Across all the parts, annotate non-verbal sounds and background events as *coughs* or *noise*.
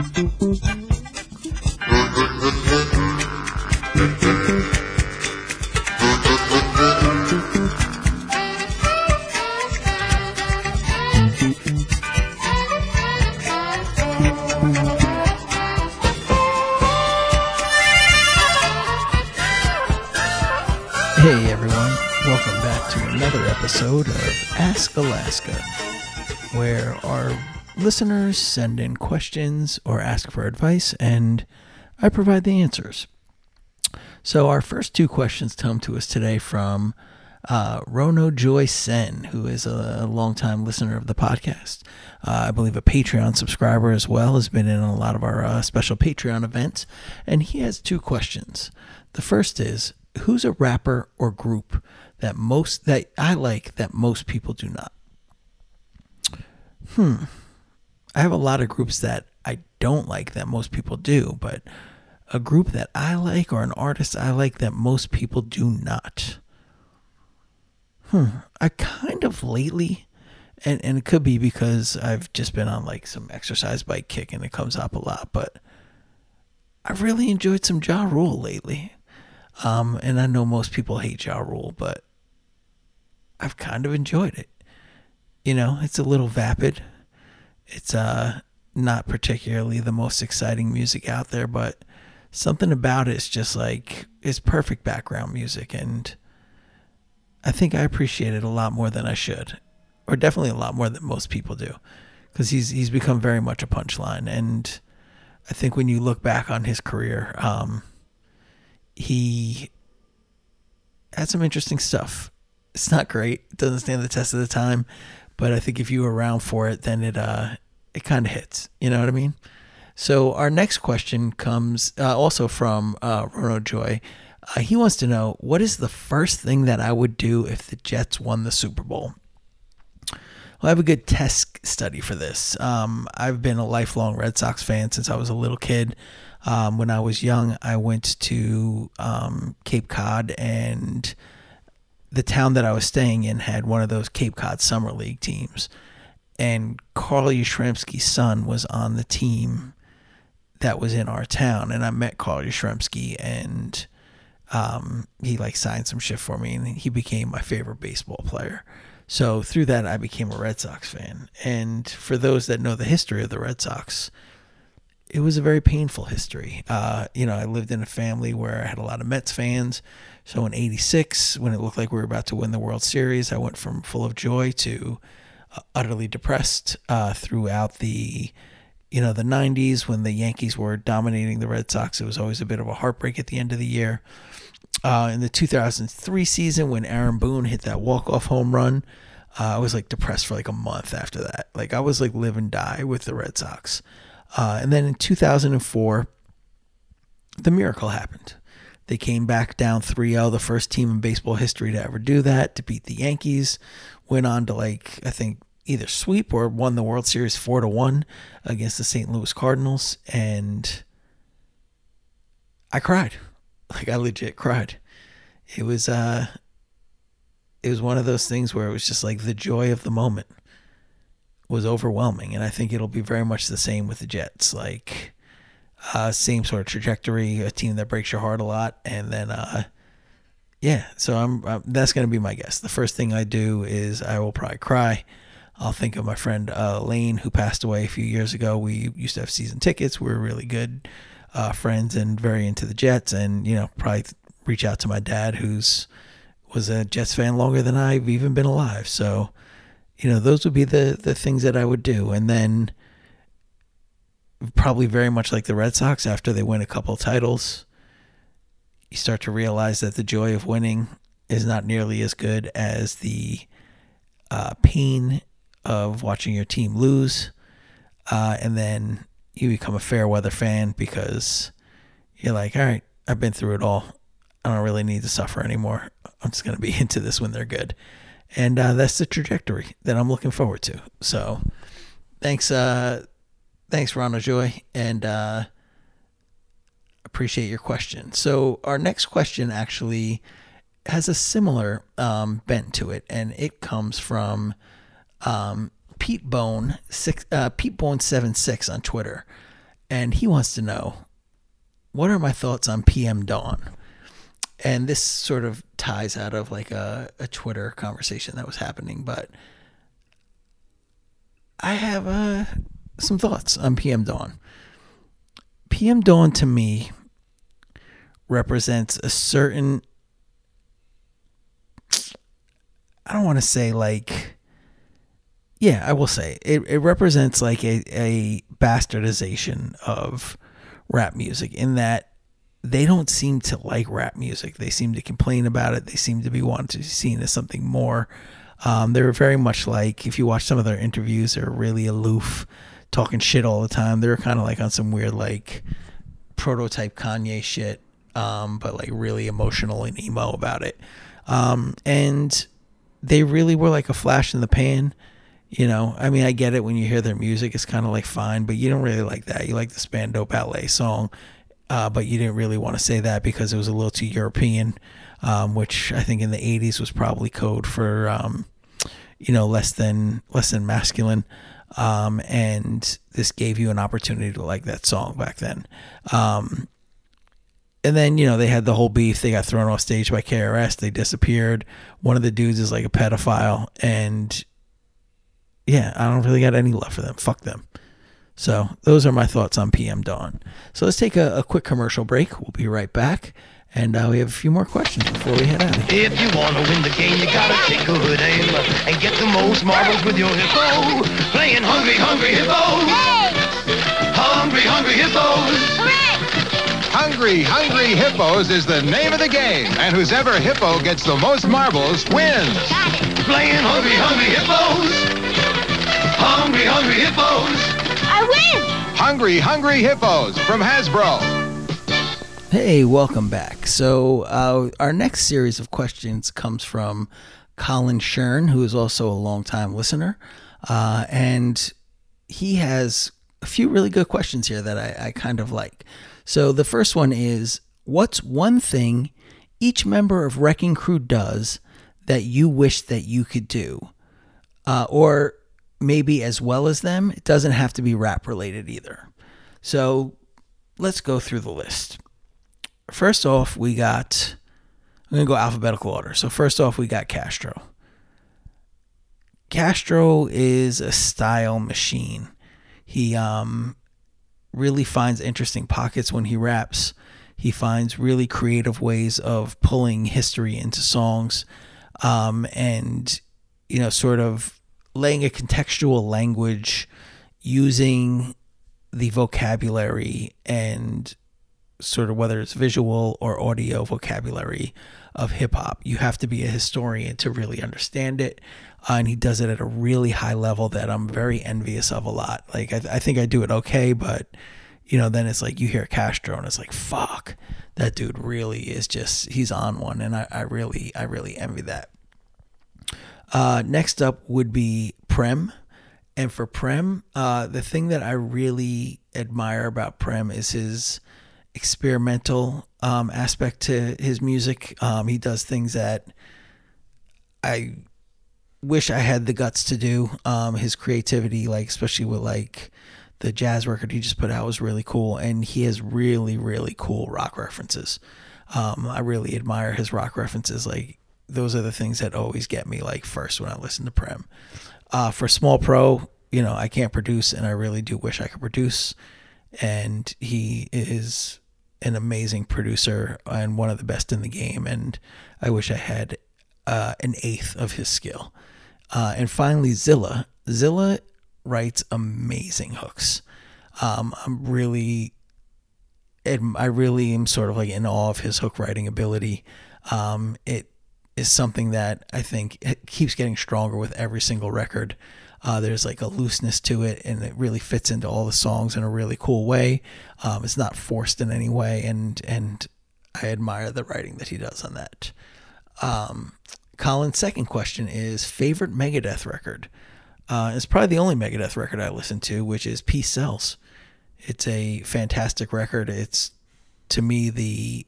Hey everyone, welcome back to another episode of Ask Alaska, where our listeners send in questions or ask for advice, and I provide the answers. So, our first two questions come to us today from uh, Rono Joy Sen, who is a, longtime listener of the podcast. Uh, I believe a Patreon subscriber as well, has been in a lot of our uh, special Patreon events, and he has two questions. The first is who's a rapper or group that most that I like that most people do not? Hmm. I have a lot of groups that I don't like that most people do, but a group that I like or an artist I like that most people do not. Hmm. I kind of lately and, and it could be because I've just been on like some exercise bike kick and it comes up a lot, but I've really enjoyed some Ja Rule lately. Um, and I know most people hate Ja Rule, but I've kind of enjoyed it. You know, it's a little vapid. It's uh not particularly the most exciting music out there, but something about it is just like it's perfect background music and I think I appreciate it a lot more than I should. Or definitely a lot more than most people do. Because he's he's become very much a punchline. And I think when you look back on his career, um, he had some interesting stuff. It's not great. It doesn't stand the test of the time, but I think if you were around for it, then it uh it kind of hits. You know what I mean? So our next question comes uh, also from uh, Rono Joy. Uh, he wants to know what is the first thing that I would do if the Jets won the Super Bowl. Well, I have a good test study for this. Um, I've been a lifelong Red Sox fan since I was a little kid. Um, when I was young, I went to um, Cape Cod, and the town that I was staying in had one of those Cape Cod Summer League teams. And Carl Yastrzemski's son was on the team that was in our town. And I met Carl Yastrzemski, and um, he like signed some shit for me, and he became my favorite baseball player. So through that, I became a Red Sox fan. And for those that know the history of the Red Sox, it was a very painful history. Uh, you know, I lived in a family where I had a lot of Mets fans. So in '86, when it looked like we were about to win the World Series, I went from full of joy to uh, utterly depressed uh, throughout the, you know, the '90s when the Yankees were dominating the Red Sox. It was always a bit of a heartbreak at the end of the year. Uh, in the 2003 season, when Aaron Boone hit that walk-off home run, uh, I was like depressed for like a month after that. Like I was like live and die with the Red Sox. Uh, and then in 2004, the miracle happened. They came back down 3 0, the first team in baseball history to ever do that, to beat the Yankees. Went on to, like, I think either sweep or won the World Series 4 to 1 against the St. Louis Cardinals. And I cried. *laughs* Like, I legit cried. It was, uh, it was one of those things where it was just like the joy of the moment was overwhelming, and I think it'll be very much the same with the Jets. Like, uh, same sort of trajectory, a team that breaks your heart a lot, and then, uh, yeah. So I'm, uh, that's gonna be my guess. The first thing I do is I will probably cry. I'll think of my friend uh, Lane, who passed away a few years ago. We used to have season tickets. We were really good uh, friends and very into the Jets, and you know, probably reach out to my dad, who's was a Jets fan longer than I've even been alive. So you know, those would be the the things that I would do. And then probably very much like the Red Sox after they win a couple titles, you start to realize that the joy of winning is not nearly as good as the uh, pain of watching your team lose. Uh, and then you become a fair weather fan because you're like, all right, I've been through it all. I don't really need to suffer anymore. I'm just going to be *laughs* into this when they're good and uh, that's the trajectory that I'm looking forward to. So, thanks, uh, thanks, Rono Joy, and uh, appreciate your question. So, our next question actually has a similar um, bent to it, and it comes from um, Pete Bone six, uh, Pete Bone seven six on Twitter, and he wants to know what are my thoughts on PM Dawn? And this sort of ties out of like a, a Twitter conversation that was happening, but I have uh, some thoughts on PM Dawn. PM Dawn to me represents a certain I don't want to say like yeah, I will say it, it represents like a, a bastardization of rap music in that they don't seem to like rap music. They seem to complain about it. They seem to be wanting to be seen as something more. Um, they're very much like if you watch some of their interviews, they're really aloof, talking shit all the time. They're kind of like on some weird like prototype Kanye shit, um, but like really emotional and emo about it. Um, and they really were like a flash in the pan. You know, I mean, I get it when you hear their music, it's kind of like fine, but you don't really like that. You like the Spandau Ballet song, uh, but you didn't really want to say that because it was a little too European, um, which I think in the '80s was probably code for, um, you know, less than less than masculine. Um, and this gave you an opportunity to like that song back then. Um, and then you know they had the whole beef. They got thrown off stage by KRS. They disappeared. One of the dudes is like a pedophile, and yeah, I don't really got any love for them. Fuck them. So those are my thoughts on PM Dawn. So let's take a, a quick commercial break. We'll be right back. And uh, we have a few more questions before we head out. If you want to win the game, you gotta take a good aim and get the most marbles with your hippo. Playing Hungry Hungry Hippos. Hungry Hungry Hippos. Hungry Hungry Hippos is the name of the game, and whoever hippo gets the most marbles wins. Playing Hungry Hungry Hippos. Hungry Hungry Hippos. Hungry Hungry Hippos from Hasbro. Hey, welcome back. So, uh, our next series of questions comes from Colin Shern, who is also a longtime listener. Uh, and he has a few really good questions here that I, I kind of like. So, the first one is What's one thing each member of Wrecking Crew does that you wish that you could do? Uh, or maybe as well as them. It doesn't have to be rap related either. So, let's go through the list first off, we got. I'm going to go alphabetical order. So, first off, we got Castro. Castro is a style machine. He um, really finds interesting pockets when he raps. He finds really creative ways of pulling history into songs um, and, you know, sort of laying a contextual language using the vocabulary and sort of whether it's visual or audio vocabulary of hip hop. You have to be a historian to really understand it. Uh, and he does it at a really high level that I'm very envious of a lot. Like, I, I think I do it okay, but, you know, then it's like you hear Castro and it's like, fuck, that dude really is just, he's on one. And I, I really, I really envy that. Uh, next up would be Prem. And for Prem, uh, the thing that I really admire about Prem is his experimental um, aspect to his music. Um, he does things that I wish I had the guts to do. Um, his creativity, like especially with like the jazz record he just put out, was really cool, and he has really really cool rock references. Um, I really admire his rock references. Like those are the things that always get me like first when I listen to Prem. Uh, for Small Pro, you know, I can't produce, and I really do wish I could produce. And he is an amazing producer and one of the best in the game. And I wish I had uh, an eighth of his skill. Uh, and finally, Zilla. Zilla writes amazing hooks. Um, I'm really, I really am sort of like in awe of his hook writing ability. Um, it is something that I think keeps getting stronger with every single record. Uh, there's like a looseness to it, and it really fits into all the songs in a really cool way. Um, it's not forced in any way, and and I admire the writing that he does on that. Um, Colin's second question is favorite Megadeth record. Uh, it's probably the only Megadeth record I listen to, which is Peace Sells. It's a fantastic record. It's to me the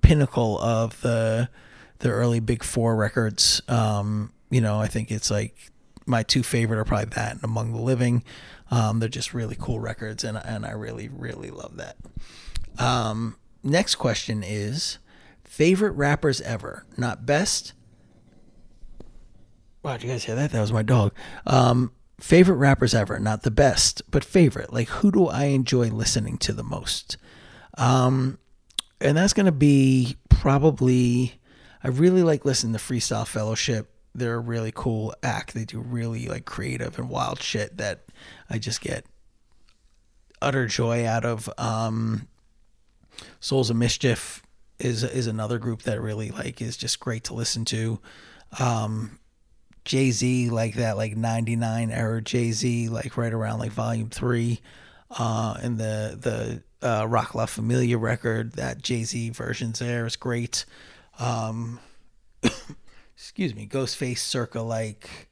pinnacle of the the early Big Four records. Um, you know, I think it's like my two favorite are probably that and Among the Living. Um, they're just really cool records, and and I really really love that. Um, next question is favorite rappers ever, not best. Wow, did you guys hear that? That was my dog. Um, favorite rappers ever, not the best, but favorite. Like, who do I enjoy listening to the most? Um, and that's to be probably, I really like listening to Freestyle Fellowship. They're a really cool act. They do really like creative and wild shit that I just get utter joy out of. Um, Souls of Mischief is is another group that really like is just great to listen to. Um, Jay Z like that like '99 era Jay Z like right around like Volume Three, uh, and the the uh, Roc La Familia record that Jay Z versions there is great. Um, *coughs* excuse me, Ghostface circa like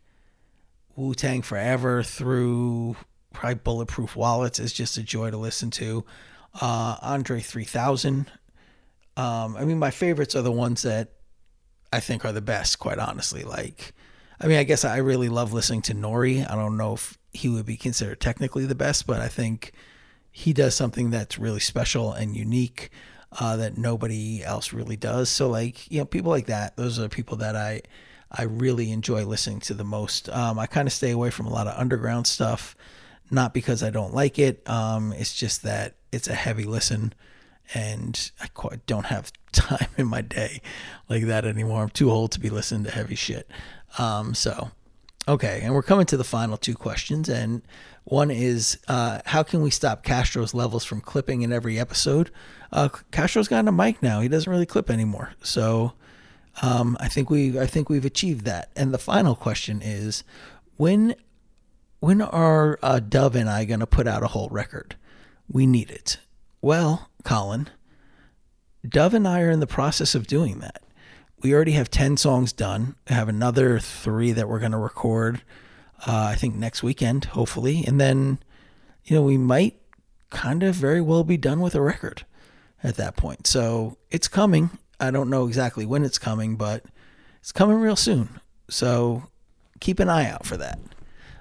Wu Tang Forever through probably Bulletproof Wallets is just a joy to listen to. Uh, Andre 3000. Um, I mean, my favorites are the ones that I think are the best, quite honestly. Like, I mean, I guess I really love listening to Nori. I don't know if he would be considered technically the best, but I think he does something that's really special and unique uh, that nobody else really does. So, like, you know, people like that, those are people that I I really enjoy listening to the most. Um, I kind of stay away from a lot of underground stuff, not because I don't like it. Um, it's just that it's a heavy listen, and I quite don't have *laughs* time in my day like that anymore. I'm too old to be listening to heavy shit. Um, so, okay, and we're coming to the final two questions, and one is uh, how can we stop Castro's levels from clipping in every episode? Uh, Castro's got a mic now; he doesn't really clip anymore, so. Um, I think we I think we've achieved that. And the final question is, when when are uh, Dove and I going to put out a whole record? We need it. Well, Colin, Dove and I are in the process of doing that. We already have 10 songs done. I have another three that we're going to record, uh, I think next weekend, hopefully. And then, you know, we might kind of very well be done with a record at that point. So it's coming. I don't know exactly when it's coming, but it's coming real soon. So keep an eye out for that.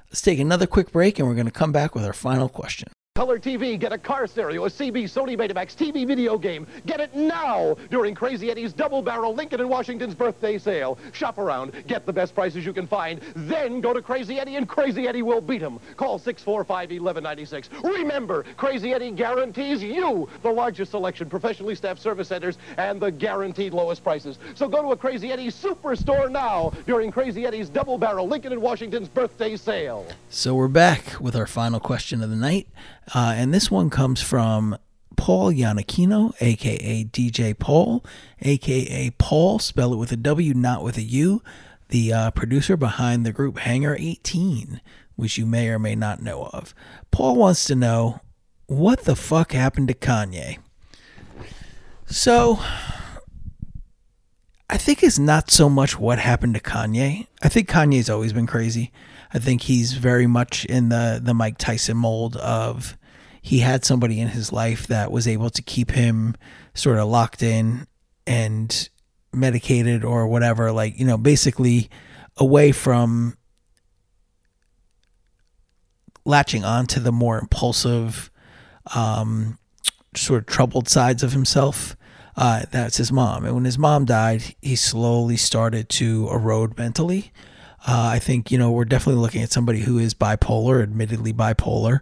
Let's take another quick break and we're going to come back with our final question. Color TV, get a car stereo, a CB, Sony Betamax, TV video game. Get it now during Crazy Eddie's double barrel Lincoln and Washington's birthday sale. Shop around, get the best prices you can find, then go to Crazy Eddie and Crazy Eddie will beat him. Call 645-1196. Remember, Crazy Eddie guarantees you the largest selection, professionally staffed service centers, and the guaranteed lowest prices. So go to a Crazy Eddie superstore now during Crazy Eddie's double barrel Lincoln and Washington's birthday sale. So we're back with our final question of the night. Uh, and this one comes from Paul Yanakino, aka DJ Pawl, aka Pawl, spell it with a W, not with a U, the uh, producer behind the group Hangar 18, which you may or may not know of. Pawl wants to know what the fuck happened to Kanye? So, I think it's not so much what happened to Kanye. I think Kanye's always been crazy. I think he's very much in the the Mike Tyson mold of he had somebody in his life that was able to keep him sort of locked in and medicated or whatever like you know basically away from latching on to the more impulsive um, sort of troubled sides of himself. Uh, that's his mom. And when his mom died he slowly started to erode mentally uh, I think you know we're definitely looking at somebody who is bipolar, admittedly bipolar.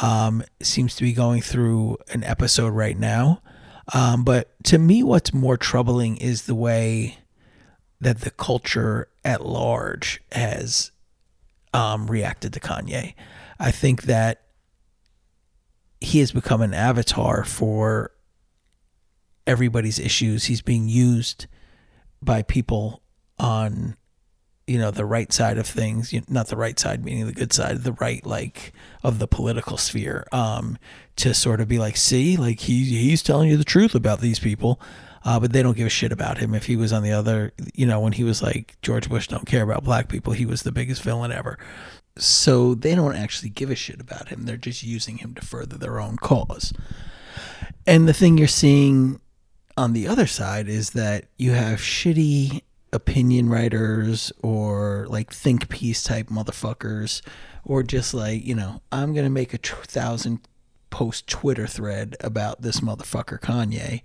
Um, seems to be going through an episode right now. Um, but to me, what's more troubling is the way that the culture at large has um, reacted to Kanye. I think that he has become an avatar for everybody's issues. He's being used by people on you know the right side of things not the right side meaning the good side the right like of the political sphere um to sort of be like see like he he's telling you the truth about these people uh, but they don't give a shit about him. If he was on the other you know when he was like george bush don't care about black people. He was the biggest villain ever. So they don't actually give a shit about him. They're just using him to further their own cause. And the thing you're seeing on the other side is that you have shitty opinion writers or like think piece type motherfuckers or just like you know i'm gonna make a thousand post twitter thread about this motherfucker kanye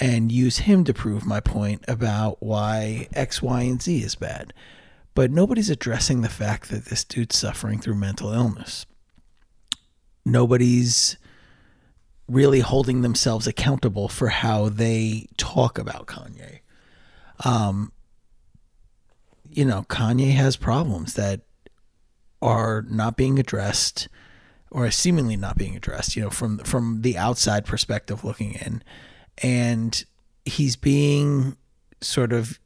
and use him to prove my point about why x y and z is bad but nobody's addressing the fact that this dude's suffering through mental illness nobody's really holding themselves accountable for how they talk about Kanye. Um, you know, Kanye has problems that are not being addressed or seemingly not being addressed, you know, from from the outside perspective looking in. And he's being sort of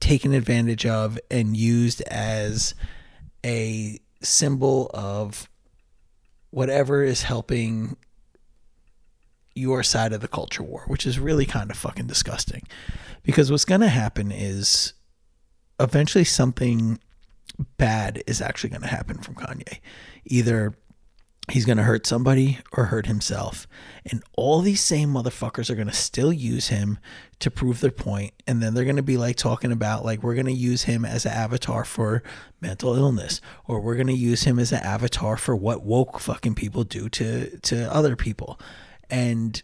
taken advantage of and used as a symbol of whatever is helping your side of the culture war, which is really kind of fucking disgusting. Because what's going to happen is eventually something bad is actually going to happen from Kanye. Either he's going to hurt somebody or hurt himself. And all these same motherfuckers are going to still use him to prove their point. And then they're going to be like talking about, like, we're going to use him as an avatar for mental illness, or we're going to use him as an avatar for what woke fucking people do to, to other people. And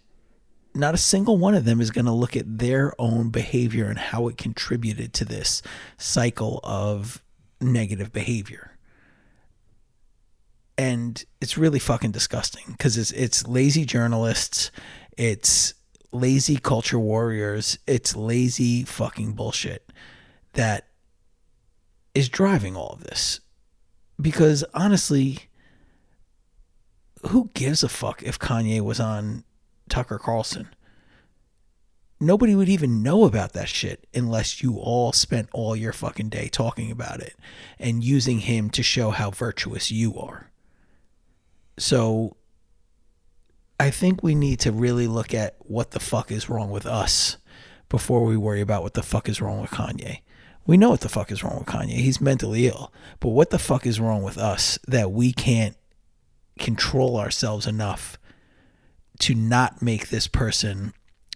not a single one of them is going to look at their own behavior and how it contributed to this cycle of negative behavior and it's really fucking disgusting because it's it's lazy journalists, it's lazy culture warriors, it's lazy fucking bullshit that is driving all of this. Because honestly, who gives a fuck if Kanye was on Tucker Carlson? Nobody would even know about that shit unless you all spent all your fucking day talking about it and using him to show how virtuous you are. So I think we need to really look at what the fuck is wrong with us before we worry about what the fuck is wrong with Kanye. We know what the fuck is wrong with Kanye. He's mentally ill. But what the fuck is wrong with us that we can't control ourselves enough to not make this person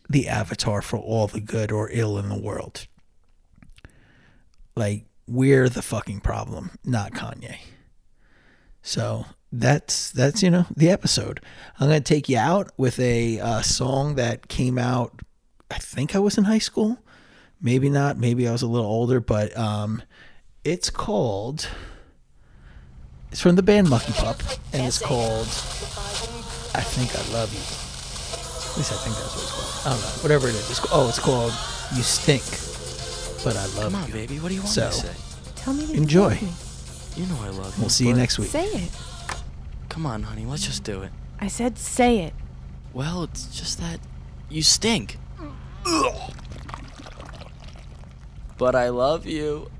the avatar for all the good or ill in the world? Like, we're the fucking problem, not Kanye. So that's that's you know the episode. I'm gonna take you out with a uh, song that came out. I think I was in high school, maybe not. Maybe I was a little older, but um, it's called. It's from the band Mucky Pup, and it's called "I Think I Love You." At least I think that's what it's called. I don't know. Whatever it is. It's, oh, it's called "You Stink," but I love Come on, you. baby. What do you want So me to say? Tell me that enjoy. You love me. You know I love you. We'll see you but- next week. Say it. Come on, honey. Let's just do it. I said say it. Well, it's just that you stink. But I love you.